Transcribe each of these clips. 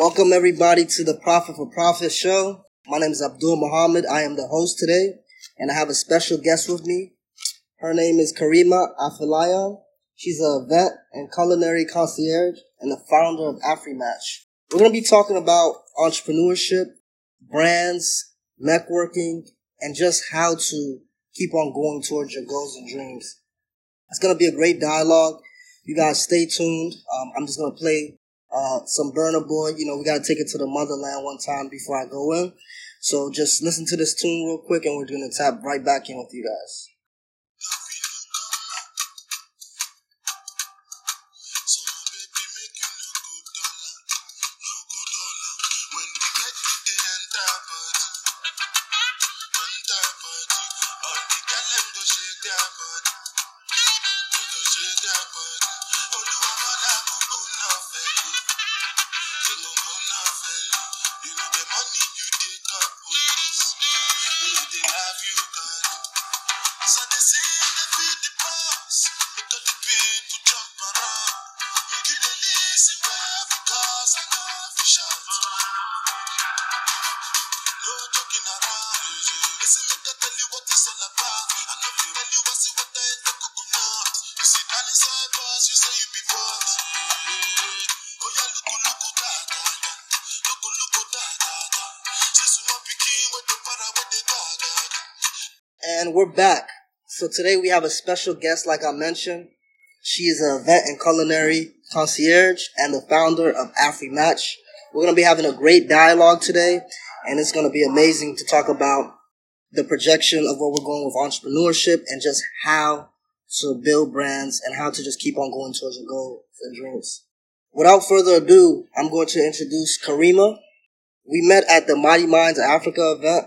Welcome everybody to the Profit for Profit show. My name is Abdul Muhammad. I am the host today, and I have a special guest with me. Her name is Karima Afilayan. She's a vet and culinary concierge and the founder of AfriMatch. We're going to be talking about entrepreneurship, brands, networking, and just how to keep on going towards your goals and dreams. It's going to be a great dialogue. You guys stay tuned. Um, I'm just going to play uh, some Burna Boy. You know, we got to take it to the motherland one time before I go in. So just listen to this tune real quick and we're to tap right back in with you guys. And we're back. So today we have a special guest, like I mentioned. She is an event and culinary concierge and the founder of AfriMatch. We're going to be having a great dialogue today, and it's going to be amazing to talk about the projection of where we're going with entrepreneurship and just how to build brands and how to just keep on going towards your goals and dreams. Without further ado, I'm going to introduce Karima. We met at the Mighty Minds of Africa event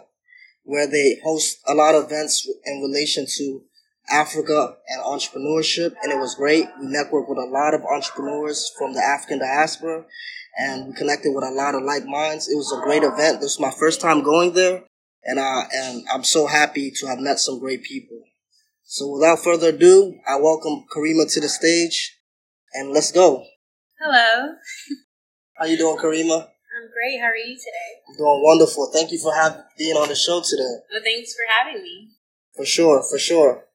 where they host a lot of events in relation to Africa and entrepreneurship, and it was great. We networked with a lot of entrepreneurs from the African diaspora, and we connected with a lot of like minds. It was a great event. This was my first time going there, and uh, and I'm so happy to have met some great people. So without further ado, I welcome Karima to the stage, and let's go. Hello. How you doing, Karima? I'm great. How are you today? I'm doing wonderful. Thank you for having being on the show today. Well, thanks for having me. For sure, for sure.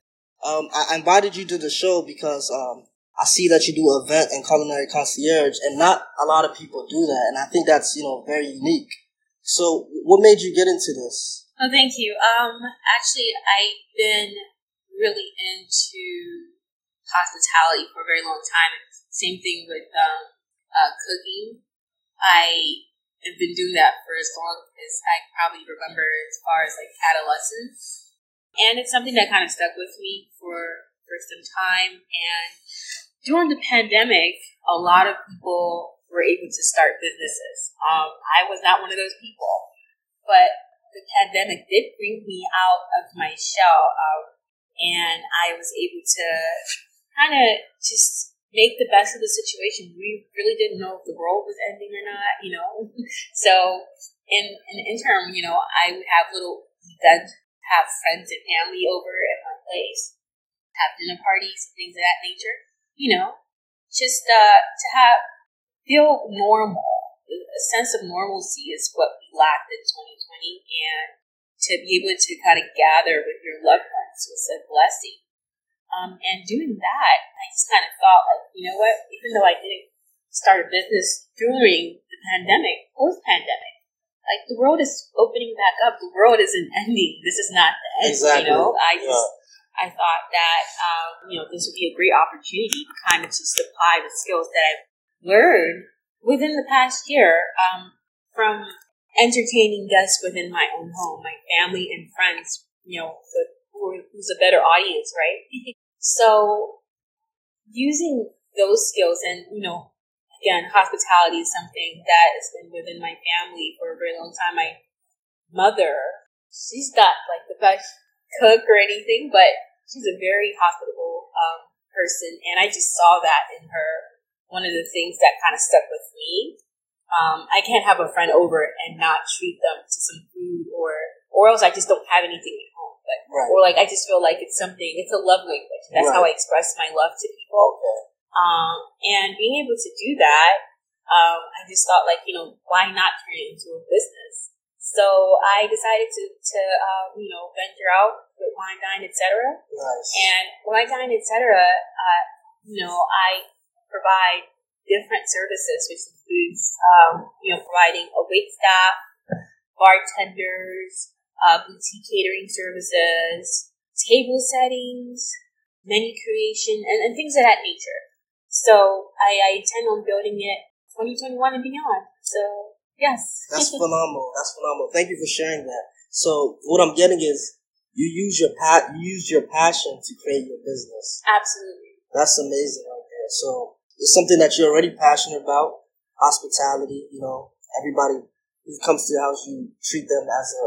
Um, I invited you to the show because um, I see that you do event and culinary concierge, and not a lot of people do that, and I think that's you know very unique. So, what made you get into this? Oh, thank you. Um, actually, I've been really into hospitality for a very long time. Same thing with um, uh, cooking. I have been doing that for as long as I probably remember, as far as like adolescence, and it's something that kind of stuck with me for for some time. And during the pandemic, a lot of people were able to start businesses. Um, I was not one of those people, but the pandemic did bring me out of my shell. Um, and I was able to kind of just make the best of the situation. We really didn't know if the world was ending or not, you know. so in in the interim, you know, I would have little events, have friends and family over at my place, have dinner parties, things of that nature. You know, just uh, to have feel normal. A sense of normalcy is what we lacked in 2020, and to be able to kind of gather with your loved ones was a blessing. Um, and doing that, I just kind of thought, like, you know what? Even though I didn't start a business during the pandemic, post pandemic, like the world is opening back up. The world isn't ending. This is not the end. Exactly. You know, I just Yeah. I thought that um, you know this would be a great opportunity, to kind of just apply the skills that I've learned within the past year um, from entertaining guests within my own home, my family and friends. You know, the, who's a better audience, right? so using those skills and you know again hospitality is something that has been within my family for a very long time. My mother she's not like the best cook or anything but she's a very hospitable um, person and i just saw that in her. One of the things that kind of stuck with me um, i can't have a friend over and not treat them to some food or or else i just don't have anything at home but Right. or like I just feel like it's something. It's a love language. That's how I express my love to people. Okay. Um, and being able to do that, um, I just thought like, you know, why not turn it into a business? So I decided to, to um, you know, venture out with Wine Dine, etc. Nice. And Wine Dine, etc. Uh, you know, I provide different services, which includes, um, you know, providing a wait staff, bartenders, uh, boutique catering services, table settings, menu creation, and, and things of that nature. So I, I intend on building it 2021 and beyond. So yes, That's phenomenal. That's phenomenal. Thank you for sharing that. So what I'm getting is you use your pa- you use your passion to create your business. absolutely. That's amazing right there. So it's something that you're already passionate about. Hospitality, you know, everybody who comes to your house, you treat them as a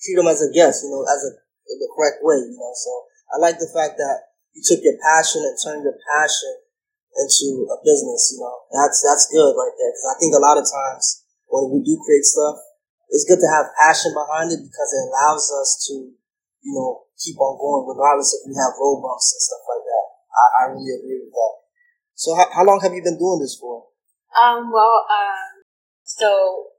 treat them as a guest, you know, as a in the correct way, you know. So I like the fact that you took your passion and turned your passion into a business. You know, that's that's good right there. Because I think a lot of times when we do create stuff, it's good to have passion behind it because it allows us to, you know, keep on going regardless if we have road bumps and stuff like that. I, I really agree with that. So how, how long have you been doing this for? Um, well, um, so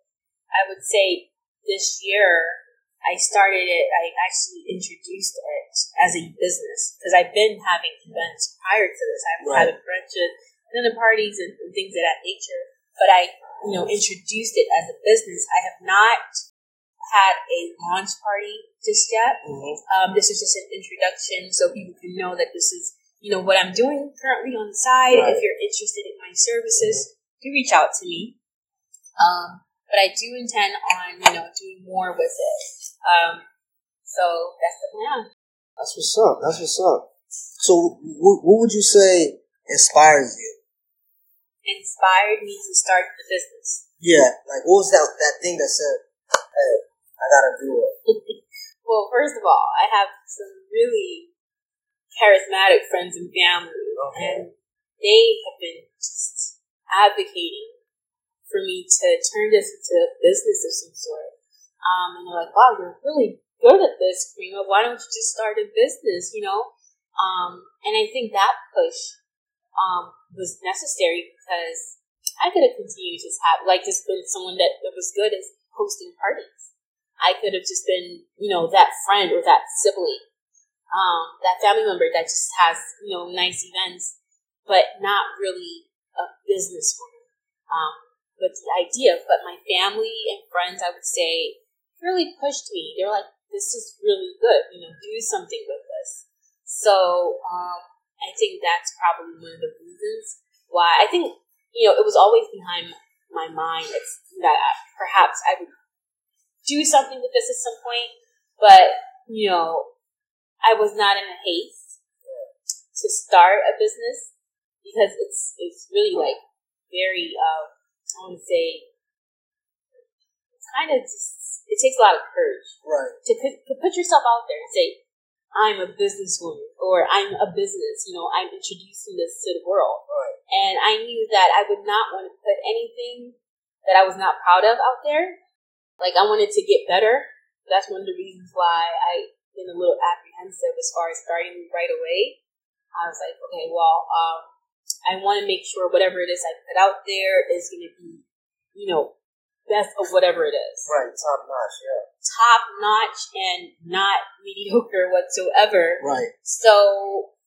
I would say this year I started it, I actually introduced it as a business because I've been having events prior to this. I've Right. having brunches, and dinner parties, and, and things of that nature. But I, you know, introduced it as a business. I have not had a launch party just yet. Mm-hmm. Um, this is just an introduction so people can know that this is, you know, what I'm doing currently on the side. Right. If you're interested in my services, do reach out to me. Um, but I do intend on, you know, doing more with it. Um, so that's the plan. That's what's up. That's what's up. So what, what would you say inspires you? Inspired me to start the business. Yeah, like what was that that thing that said, "Hey, I gotta do it." Well, first of all, I have some really charismatic friends and family, Okay. and they have been just advocating for me to turn this into a business of some sort. Um, and they're like, "Wow, you're really good at this, Prima. Why don't you just start a business?" You know. Um, and I think that push um, was necessary because I could have continued to have like just been someone that, that was good at hosting parties. I could have just been, you know, that friend or that sibling, um, that family member that just has, you know, nice events, but not really a businesswoman. Um, but the idea, but my family and friends, I would say, really pushed me. They're like, this is really good, you know, do something with this. So, um, I think that's probably one of the reasons why I think, you know, it was always behind my mind it's that perhaps I would do something with this at some point, but you know, I was not in a haste to start a business because it's it's really like very um, I want to say kind of just it takes a lot of courage Right. to, put- to put yourself out there and say I'm a businesswoman or I'm a business. You know, I'm introducing this to the world. Right. And I knew that I would not want to put anything that I was not proud of out there. Like I wanted to get better. That's one of the reasons why I been a little apprehensive as far as starting right away. I was like, okay, well, um, I want to make sure whatever it is I put out there is going to be, you know, best of whatever it is Right. Top notch. Yeah. top notch and not mediocre whatsoever. Right. So,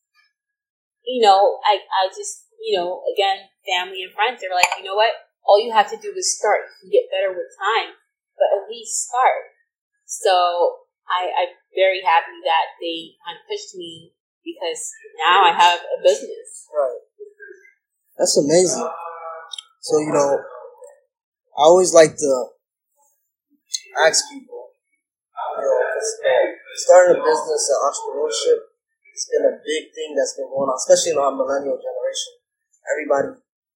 you know, I, I just, you know, again, family and friends, they were like, you know what? All you have to do is start. You can get better with time, but at least start. So I, I'm very happy that they kind of pushed me because now I have a business. Right. That's amazing. So you know, I always like to ask people, you know, starting a business and entrepreneurship, it's been a big thing that's been going on, especially in our millennial generation. Everybody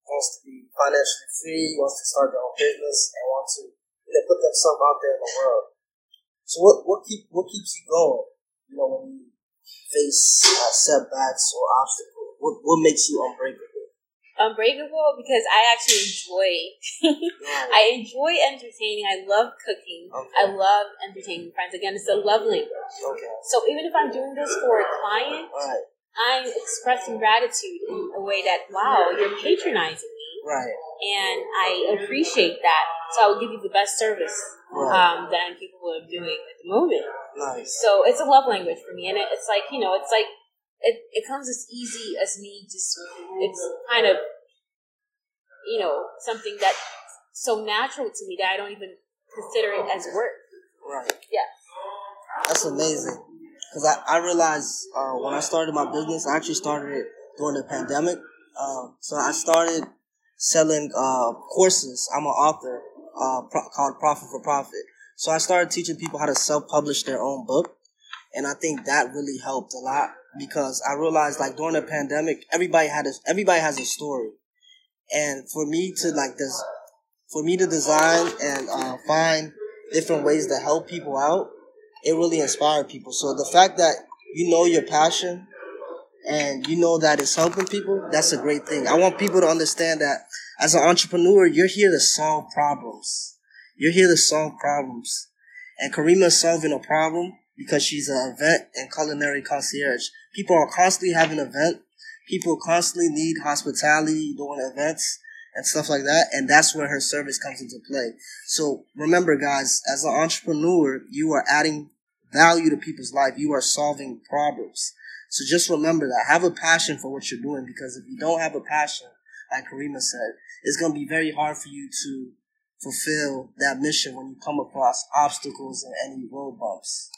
wants to be financially free, wants to start their own business, and wants to you know, put themselves out there in the world. So what what keep what keeps you going? You know, when you face uh, setbacks or obstacles, what what makes you unbreakable? Unbreakable because I actually enjoy. I enjoy entertaining. I love cooking. Okay. I love entertaining friends. Again, it's a love language. Okay. So even if I'm doing this for a client, right. I'm expressing gratitude in a way that, wow, you're patronizing me. Right. And I appreciate that. So I will give you the best service Right. um, that I'm capable of doing at the moment. Nice. So it's a love language for me, and it, it's like you know, it's like it, it comes as easy as me just. It's kind of you know something that's so natural to me that I don't even consider it as work. Right. Yeah. That's amazing. Because I, I realized uh, when I started my business, I actually started it during the pandemic. Uh, so I started selling uh, courses. I'm an author uh, pro- called Profit for Profit. So I started teaching people how to self-publish their own book. And I think that really helped a lot because I realized like during the pandemic, everybody had a, everybody has a story. And for me to like this, for me to design and uh, find different ways to help people out, it really inspired people. So the fact that you know your passion and you know that it's helping people, that's a great thing. I want people to understand that as an entrepreneur, you're here to solve problems. You're here to solve problems. And Karima is solving a problem because she's an event and culinary concierge. People are constantly having an event. People constantly need hospitality during events and stuff like that. And that's where her service comes into play. So remember, guys, as an entrepreneur, you are adding value to people's life. You are solving problems. So just remember that. Have a passion for what you're doing because if you don't have a passion, like Karima said, it's going to be very hard for you to fulfill that mission when you come across obstacles and any road bumps.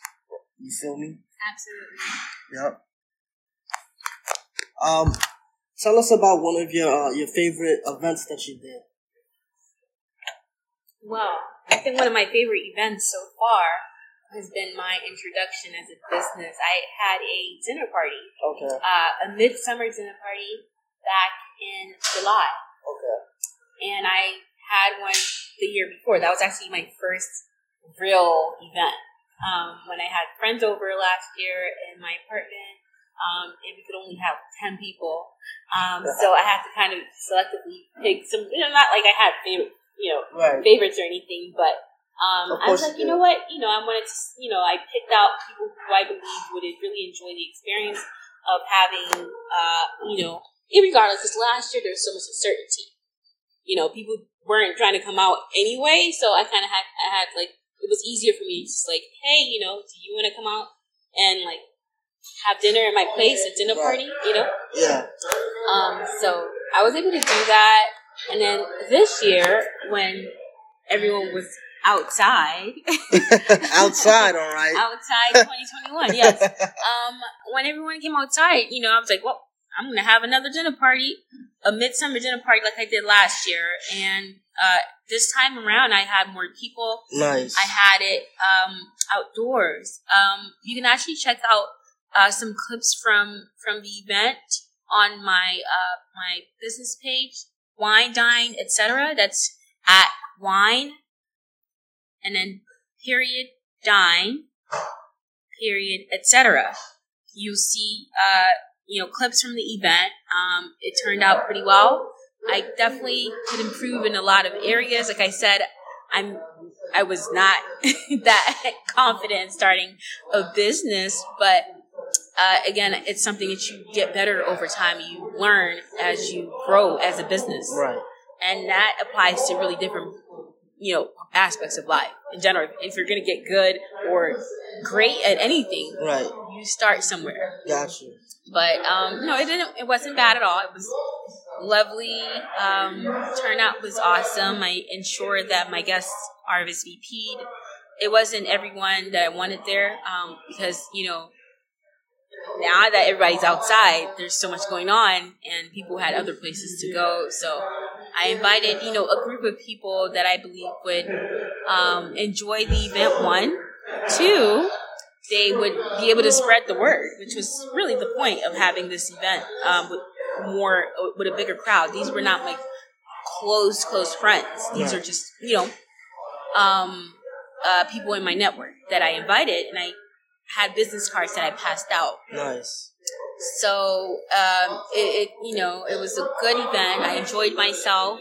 You feel me? Absolutely. Yep. Um, tell us about one of your uh, your favorite events that you did. Well, I think one of my favorite events so far has been my introduction as a business. I had a dinner party, Okay. uh, a midsummer dinner party back in July. Okay. and I had one the year before. That was actually my first real event. Um, when I had friends over last year in my apartment, um, and we could only have ten people, um, so I had to kind of selectively pick some. You know, not like I had favorite, you know, Right. favorites or anything, but um, I was like, you know what, you know, I wanted to, you know, I picked out people who I believe would really enjoy the experience of having, uh, you know, irregardless, because last year there was so much uncertainty. You know, people weren't trying to come out anyway, so I kind of had, I had like, it was easier for me to just like, hey, you know, do you want to come out and like have dinner at my place, a dinner party, you know? Yeah. Um, so I was able to do that. And then this year, when everyone was outside, Outside, all right. outside 2021, yes. Um, when everyone came outside, you know, I was like, well, I'm going to have another dinner party, a midsummer dinner party like I did last year. And uh, this time around, I had more people. Nice. I had it um, outdoors. Um, you can actually check out uh, some clips from from the event on my uh, my business page, Wine Dine, etc. That's at wine and then period dine period etc. You see, uh, you know, clips from the event. Um, it turned out pretty well. I definitely could improve in a lot of areas. Like I said, I'm I was not that confident in starting a business, but uh, again, it's something that you get better over time. You learn as you grow as a business, right. and that applies to really different, you know, aspects of life in general. If you're going to get good or great at anything, Right. you start somewhere. Got you. But um, no, it didn't. It wasn't bad at all. It was lovely. Um, turnout was awesome. I ensured that my guests RSVP'd. It wasn't everyone that I wanted there um, because you know now that everybody's outside, there's so much going on, and people had other places to go. So I invited you know a group of people that I believe would um, enjoy the event. One, two they would be able to spread the word, which was really the point of having this event um, with more with a bigger crowd. These were not like close close friends. These are just you know um, uh, people in my network that I invited, and I had business cards that I passed out. Nice. So um, it, it you know it was a good event. I enjoyed myself,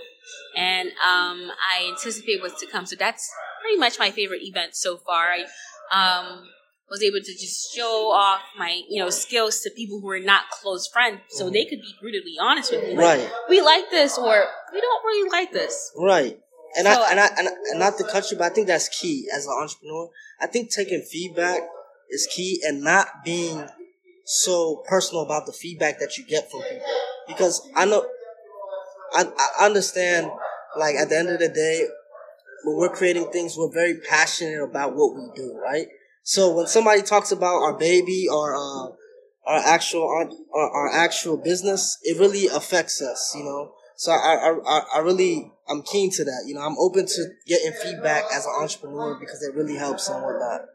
and um, I anticipate what's to come. So that's pretty much my favorite event so far. I um, was able to just show off my you know skills to people who are not close friends, so they could be brutally honest with me. Like, Right. we like this, or we don't really like this. Right. And so, I and I and, and not the country, but I think that's key as an entrepreneur. I think taking feedback is key and not being so personal about the feedback that you get from people. Because I know I, I understand like at the end of the day, when we're creating things, we're very passionate about what we do, right? So when somebody talks about our baby or uh, our actual our, our, actual business, it really affects us, you know. So I, I I really I'm keen to that. You know, I'm open to getting feedback as an entrepreneur because it really helps and whatnot.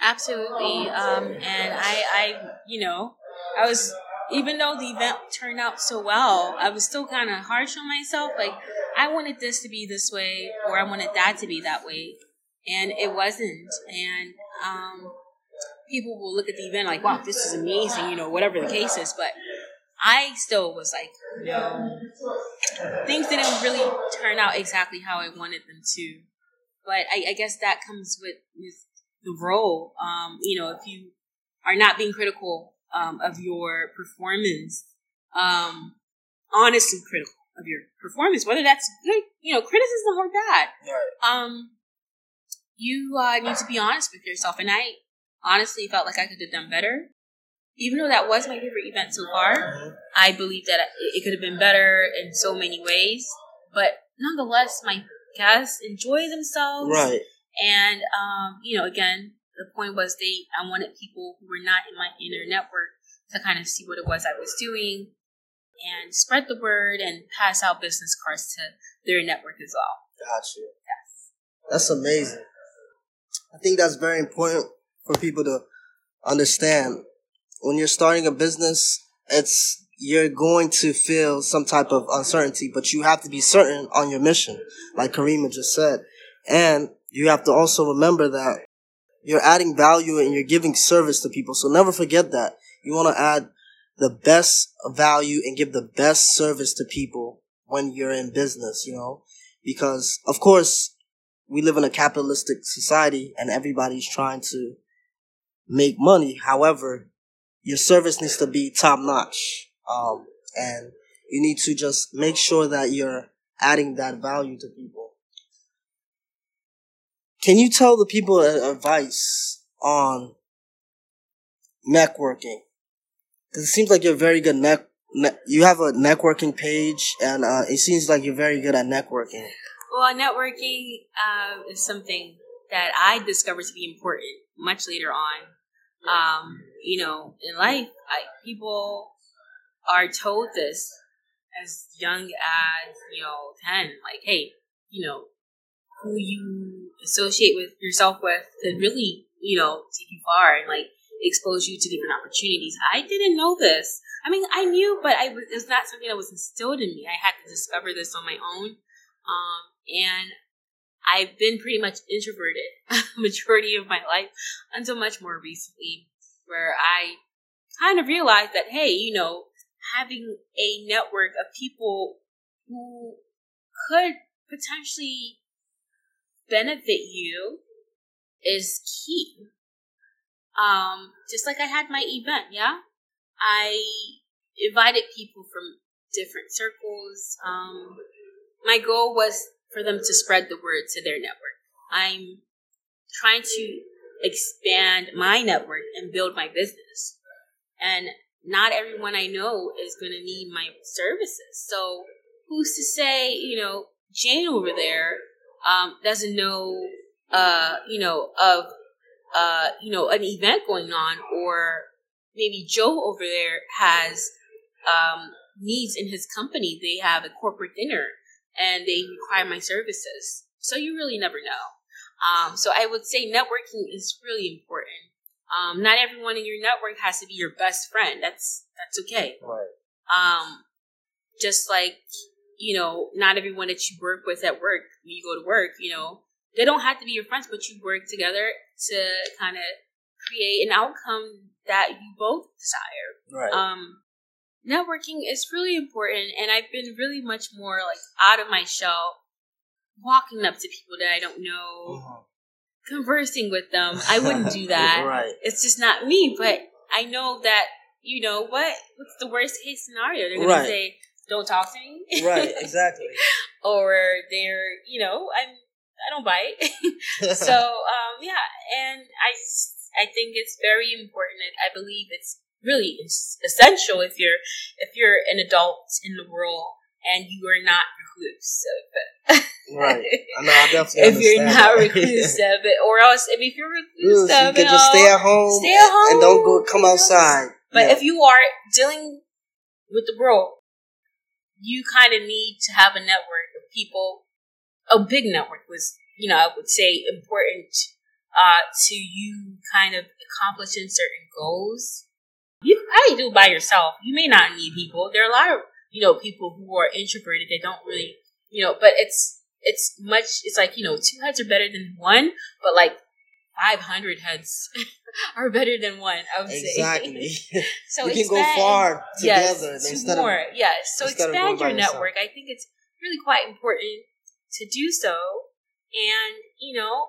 Absolutely, um, and I I you know I was even though the event turned out so well, I was still kind of harsh on myself. Like I wanted this to be this way, or I wanted that to be that way, and it wasn't. And um, people will look at the event like, "Wow, this is amazing," you know, whatever the case is. But I still was like, no, things didn't really turn out exactly how I wanted them to. But I, I guess that comes with with the role. Um, you know, if you are not being critical um, of your performance, um, honestly critical of your performance, whether that's good, you know, criticism or bad. Um, you uh, need to be honest with yourself, and I honestly felt like I could have done better. Even though that was my favorite event so far, mm-hmm. I believe that it could have been better in so many ways. But nonetheless, my guests enjoy themselves. Right. And um, you know, again, the point was they I wanted people who were not in my inner network to kind of see what it was I was doing and spread the word and pass out business cards to their network as well. Gotcha. Yes. That's amazing. I think that's very important for people to understand. When you're starting a business, it's you're going to feel some type of uncertainty, but you have to be certain on your mission, like Karima just said. And you have to also remember that you're adding value and you're giving service to people. So never forget that. You want to add the best value and give the best service to people when you're in business, you know? Because, of course, we live in a capitalistic society and everybody's trying to make money. However, your service needs to be top notch. Um, and you need to just make sure that you're adding that value to people. Can you tell the people advice on networking? Because it seems like you're very good net, net. You have a networking page, and uh, it seems like you're very good at networking. Well, networking uh, is something that I discovered to be important much later on. Um, you know, in life, I, people are told this as young as you know ten, like, hey, you know, who you associate with yourself with could really, you know, take you far and like expose you to different opportunities. I didn't know this. I mean, I knew, but I it was not something that was instilled in me. I had to discover this on my own. Um, and I've been pretty much introverted the majority of my life until much more recently, where I kind of realized that, hey, you know, having a network of people who could potentially benefit you is key. Um, just like I had my event, yeah? I invited people from different circles. Um, my goal was for them to spread the word to their network. I'm trying to expand my network and build my business. And not everyone I know is going to need my services. So who's to say, you know, Jane over there um, doesn't know, uh, you know, of, uh, you know, an event going on, or maybe Joe over there has um, needs in his company. They have a corporate dinner and they require my services. So you really never know. Um, so I would say networking is really important. Um, not everyone in your network has to be your best friend. That's that's okay. Right. Um, just like you know, not everyone that you work with at work, when you go to work, you know, they don't have to be your friends, but you work together to kind of create an outcome that you both desire. Right. Um, networking is really important, and I've been really much more like out of my shell, walking up to people that I don't know, uh-huh. conversing with them. I wouldn't do that. right. It's just not me, but I know that you know what? What's the worst case scenario? They're gonna right. say, don't talk to me. Right, exactly. or they're, you know, I'm I don't bite. so um, yeah, and I I think it's very important. I believe it's really essential if you're if you're an adult in the world and you are not reclusive. right. I know. I definitely. if you're not that. reclusive, or else if, if you're reclusive, you can just stay at home. Stay at home and don't go come outside. But yeah. if you are dealing with the world, you kind of need to have a network of people. A big network was, you know, I would say important uh, to you kind of accomplishing certain goals. You can probably do it by yourself. You may not need people. There are a lot of you know, people who are introverted, they don't really, you know, but it's, it's much, it's like, you know, two heads are better than one, but like 500 heads are better than one, I would exactly. say. so you can expand, go far together yes, instead more. Of, yes. So expand your network. I think it's really quite important to do so. And, you know,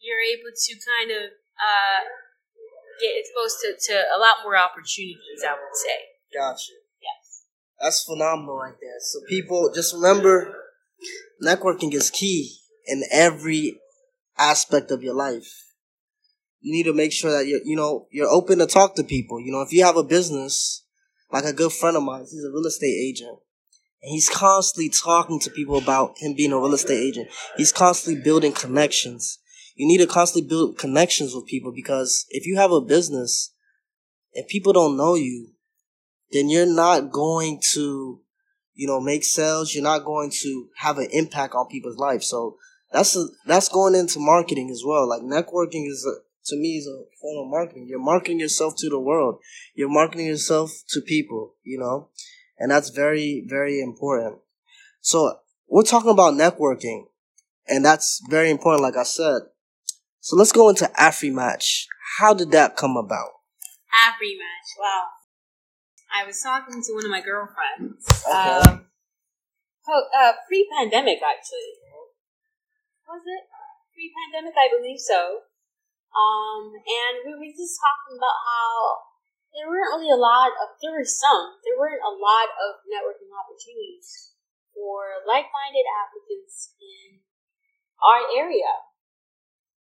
you're able to kind of uh, get exposed to, to a lot more opportunities, I would say. Gotcha. Yes. That's phenomenal right there. So people just remember networking is key in every aspect of your life. You need to make sure that you're, you know, you're open to talk to people. You know, if you have a business, like a good friend of mine, he's a real estate agent. And he's constantly talking to people about him being a real estate agent. He's constantly building connections. You need to constantly build connections with people because if you have a business, and people don't know you, then you're not going to, you know, make sales. You're not going to have an impact on people's life. So that's a, that's going into marketing as well. Like networking is a, to me is a form of marketing. You're marketing yourself to the world. You're marketing yourself to people, you know, and that's very, very important. So we're talking about networking and that's very important, like I said. So let's go into AfriMatch. How did that come about? AfriMatch, wow. I was talking to one of my girlfriends. Okay. Um, uh, pre-pandemic, actually. Was it pre-pandemic? I believe so. Um, and we were just talking about how there weren't really a lot of. There were some. There weren't a lot of networking opportunities for like-minded applicants in our area.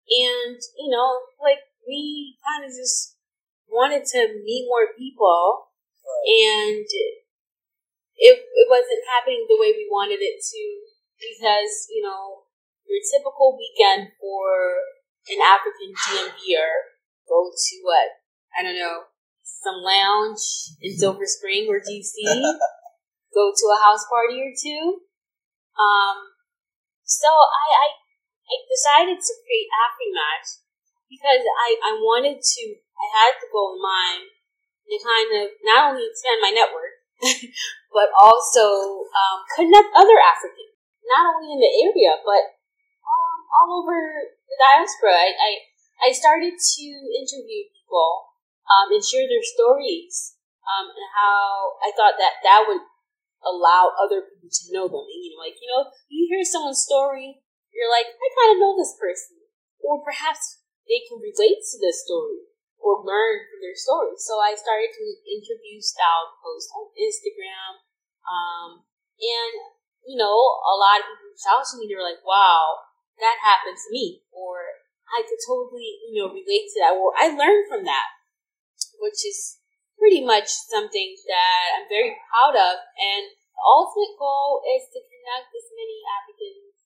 And you know, like we kind of just wanted to meet more people and it it wasn't happening the way we wanted it to because you know your typical weekend for an African DMVer go to what I don't know some lounge in Silver Spring or DC, go to a house party or two. Um, so I, I I decided to create AfriMatch because I, I wanted to I had to go in mind to kind of not only expand my network, but also um, connect other Africans, not only in the area, but all over the diaspora. I, I, I started to interview people um, and share their stories um, and how I thought that that would allow other people to know them. And, you know, like, you know, you hear someone's story, you're like, I kind of know this person. Or perhaps they can relate to this story or learn from their story. So I started to interview style posts on Instagram. Um, and, you know, a lot of people reached out to me. They were like, wow, that happened to me. Or I could totally, you know, relate to that. Or I learned from that, which is pretty much something that I'm very proud of. And the ultimate goal is to connect as many Africans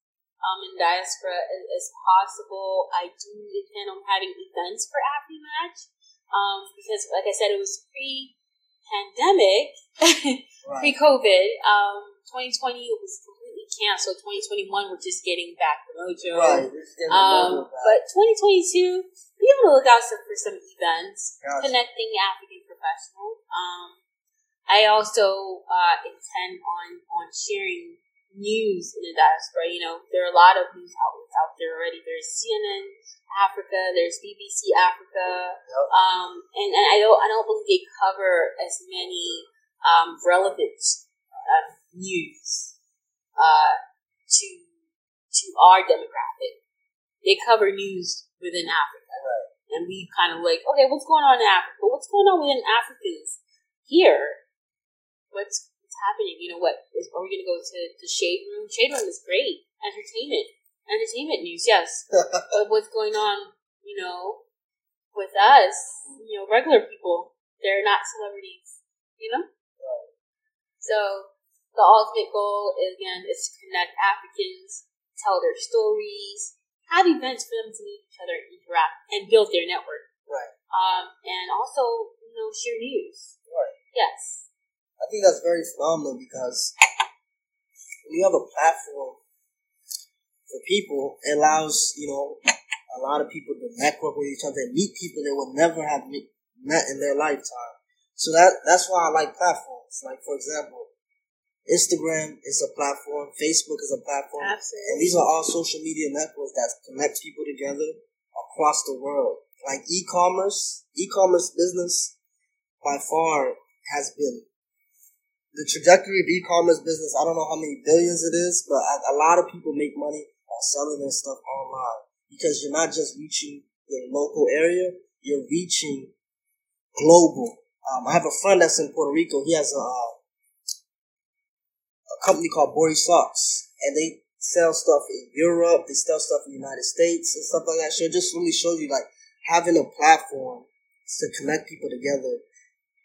um, in diaspora as, as, possible. I do intend on having events for AfriMatch um, because, like I said, it was pre-pandemic, right. pre-COVID. Um, 2020 it was canceled. 2021 we're just getting back the mojo. Right. Um, but 2022, be on the lookout for some events gotcha. connecting African professionals. Um, I also uh, intend on on sharing news in the diaspora. You know, there are a lot of news outlets out there already. There's CNN Africa, there's BBC Africa, yep. um, and, and I don't I don't believe they cover as many um, relevant uh, news uh, to to our demographic. They cover news within Africa, right. and we kind of like, okay, what's going on in Africa? What's going on within Africans here? What's what's happening? You know, what is, are we going to go to the Shade Room? Shade Room is great. Entertainment. Entertainment news, yes. but what's going on, you know, with us, you know, regular people, they're not celebrities, you know? So the ultimate goal, is, again, is to connect Africans, tell their stories, have events for them to meet each other and interact and build their network. Right. Um, and also, you know, share news. Right. Yes. I think that's very phenomenal because when you have a platform for people, it allows, you know, a lot of people to network with each other and meet people they would never have met in their lifetime. So that that's why I like platforms. Like for example, Instagram is a platform, Facebook is a platform, Absolutely. and these are all social media networks that connect people together across the world. Like e-commerce, e-commerce business by far has been the trajectory of e-commerce business. I don't know how many billions it is, but a, a lot of people make money by selling their stuff online because you're not just reaching your local area, you're reaching global. Um, I have a friend that's in Puerto Rico. He has a, uh, a company called Bori Socks, and they sell stuff in Europe. They sell stuff in the United States and stuff like that. So it just really shows you like having a platform to connect people together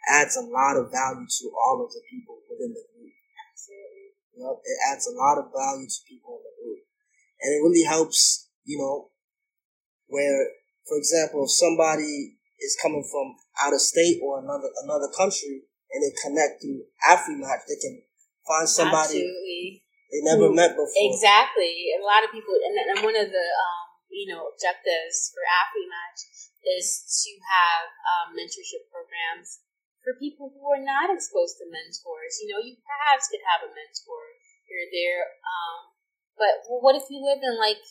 adds a lot of value to all of the people within the group. Absolutely. You know, it adds a lot of value to people in the group, and it really helps. You know, where, for example, if somebody is coming from out of state or another another country and they connect through AfriMatch, they can find somebody Absolutely. they never Who- met before. Exactly. A lot of people, and, and one of the um, you know objectives for AfriMatch is to have um, mentorship programs for people who are not exposed to mentors. You know, you perhaps could have a mentor here or there, um, but well, what if you live in like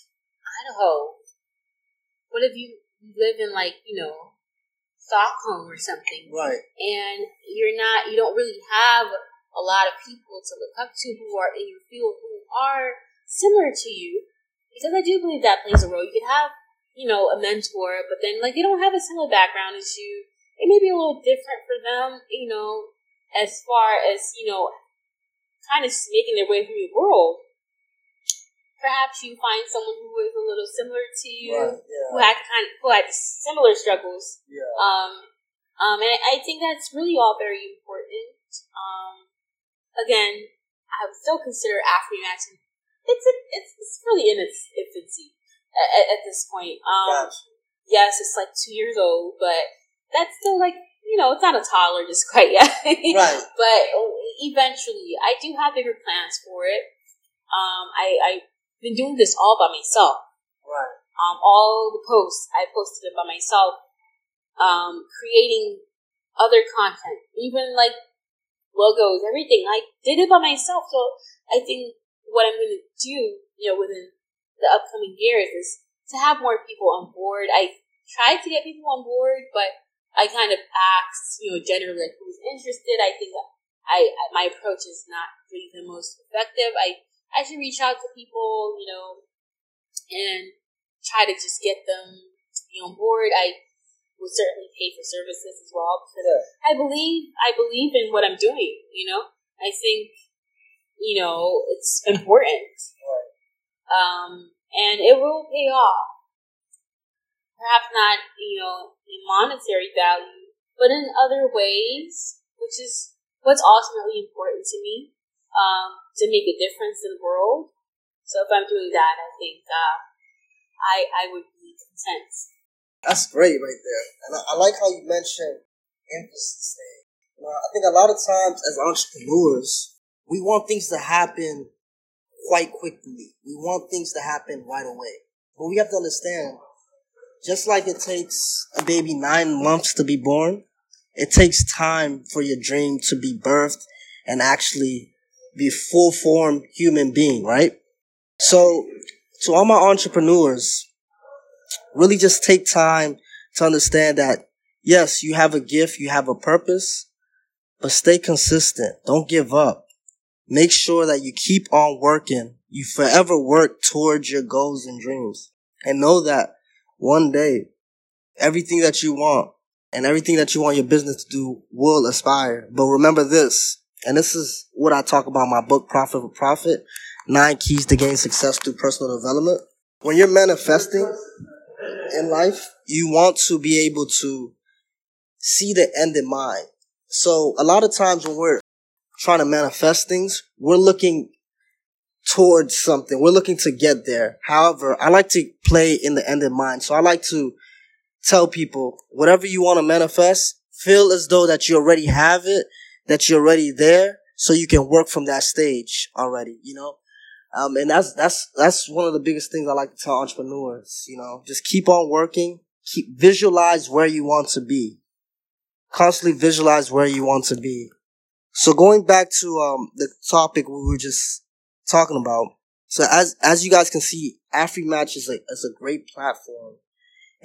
Idaho? What if you live in like you know Stockholm or something? Right. and you're not you don't really have a lot of people to look up to who are in your field who are similar to you because i do believe that plays a role you could have you know a mentor but then like they don't have a similar background as you it may be a little different for them you know as far as you know kind of making their way through the world perhaps you find someone who is a little similar to you Right. who had kind of, who had similar struggles Yeah. um, um, and I, I think that's really all very important. Um, again, I would still consider AfriMatch. It's a, it's it's really in its infancy at, at, at this point. Um, Gotcha. yes, it's like two years old, but that's still like you know, it's not a toddler just quite yet. Right. But eventually, I do have bigger plans for it. Um, I I've been doing this all by myself Right. um, all the posts I posted it by myself, um, creating other content, even like logos, everything. I did it by myself. So I think what I'm going to do, you know, within the upcoming years is to have more people on board. I tried to get people on board, but I kind of asked, you know, generally like who's interested. I think I my approach is not really the most effective. I I should reach out to people, you know, and try to just get them to be on board. I would certainly pay for services as well because Yeah. I believe I believe in what I'm doing. You know, I think you know it's important, Right. um, and it will pay off. Perhaps not, you know, in monetary value, but in other ways, which is what's ultimately important to me um, to make a difference in the world. So if I'm doing that, I think uh, I I would be content. That's great right there. And I, I like how you mentioned emphasis know, I think a lot of times as entrepreneurs, we want things to happen quite quickly. We want things to happen right away. But we have to understand, just like it takes a baby nine months to be born, it takes time for your dream to be birthed and actually be full form human being, right? So to all my entrepreneurs, really just take time to understand that yes, you have a gift, you have a purpose, but stay consistent. Don't give up. Make sure that you keep on working. You forever work towards your goals and dreams and know that one day everything that you want and everything that you want your business to do will aspire. But remember this, And this is what I talk about in my book, Profit for Profit Nine Keys to Gain Success Through Personal Development. When you're manifesting in life, you want to be able to see the end in mind. So a lot of times when we're trying to manifest things, we're looking towards something. We're looking to get there. However, I like to play in the end in mind. So I like to tell people whatever you want to manifest, feel as though that you already have it, that you're already there, so you can work from that stage already, you know? Um, and that's, that's, that's one of the biggest things I like to tell entrepreneurs, you know, just keep on working, keep, visualize where you want to be. Constantly visualize where you want to be. So going back to, um, the topic we were just talking about. So as, as you guys can see, AfriMatch is a, is a great platform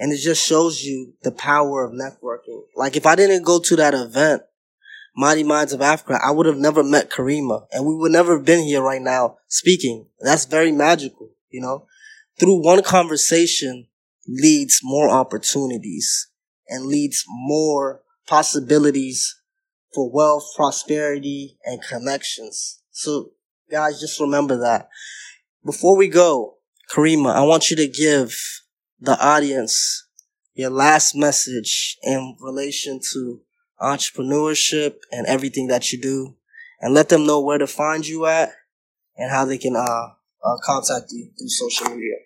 and it just shows you the power of networking. Like if I didn't go to that event, Mighty Minds of Africa, I would have never met Karima and we would never have been here right now speaking. That's very magical, you know? Through one conversation leads more opportunities and leads more possibilities for wealth, prosperity, and connections. So guys, just remember that. Before we go, Karima, I want you to give the audience your last message in relation to entrepreneurship and everything that you do and let them know where to find you at and how they can uh, uh, contact you through social media.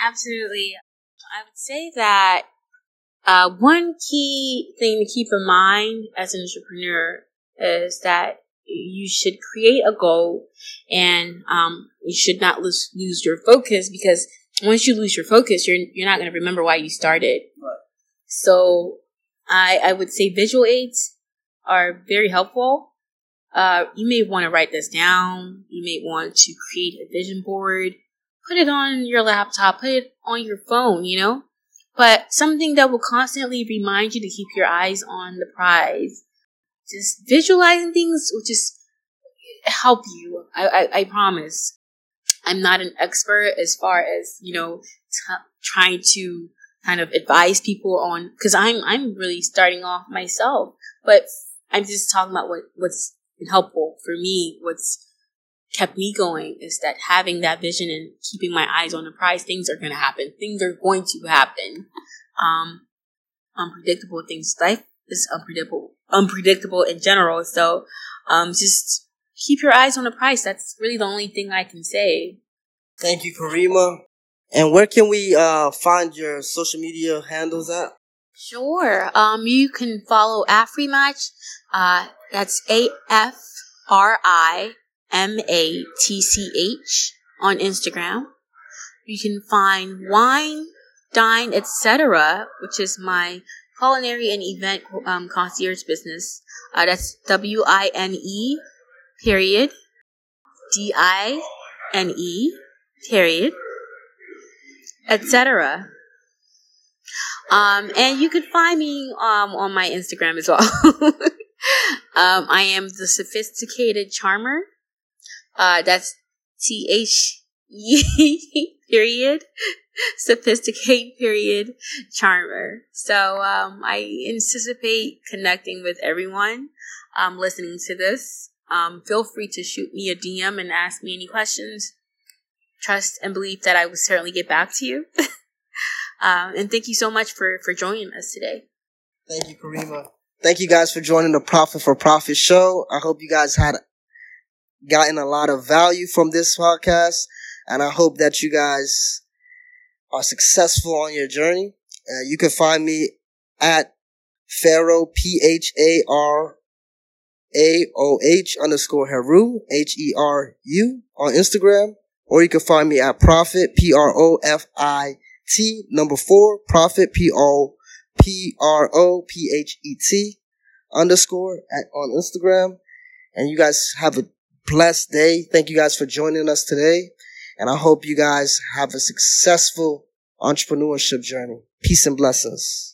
Absolutely. I would say that uh, one key thing to keep in mind as an entrepreneur is that you should create a goal and um, you should not lose, lose your focus because once you lose your focus, you're you're not going to remember why you started. Right. So I I would say visual aids are very helpful. Uh, you may want to write this down. You may want to create a vision board, put it on your laptop, put it on your phone, you know, but something that will constantly remind you to keep your eyes on the prize. Just visualizing things will just help you. I, I, I promise. I'm not an expert as far as, you know, t- trying to kind of advise people on, cause I'm, I'm really starting off myself, but I'm just talking about what, what's been helpful for me. What's kept me going is that having that vision and keeping my eyes on the prize, things are going to happen. Things are going to happen. Um, unpredictable things. Life is unpredictable, unpredictable in general. So, um, just keep your eyes on the prize. That's really the only thing I can say. Thank you, Karima. And where can we uh, find your social media handles at? Sure. Um, you can follow AfriMatch. Uh, that's A F R I M A T C H on Instagram. You can find Wine, Dine, etc., which is my culinary and event um, concierge business. Uh, that's W I N E period, D I N E, period, etc. Um, and you can find me um, on my Instagram as well. um, I am the sophisticated charmer. Uh, that's T H E period sophisticate period charmer. So um, I anticipate connecting with everyone um, listening to this. Um, feel free to shoot me a DM and ask me any questions. Trust and believe that I will certainly get back to you. um, and thank you so much for, for joining us today. Thank you, Karima. Thank you guys for joining the Profit for Prophet show. I hope you guys had gotten a lot of value from this podcast. And I hope that you guys are successful on your journey. Uh, you can find me at Pharaoh, P-H-A-R a-O-H underscore Heru, H-E-R-U on Instagram. Or you can find me at Profit, P-R-O-F-I-T, number four, Prophet, P-O-P-R-O-P-H-E-T underscore at, on Instagram. And you guys have a blessed day. Thank you guys for joining us today. And I hope you guys have a successful entrepreneurship journey. Peace and blessings.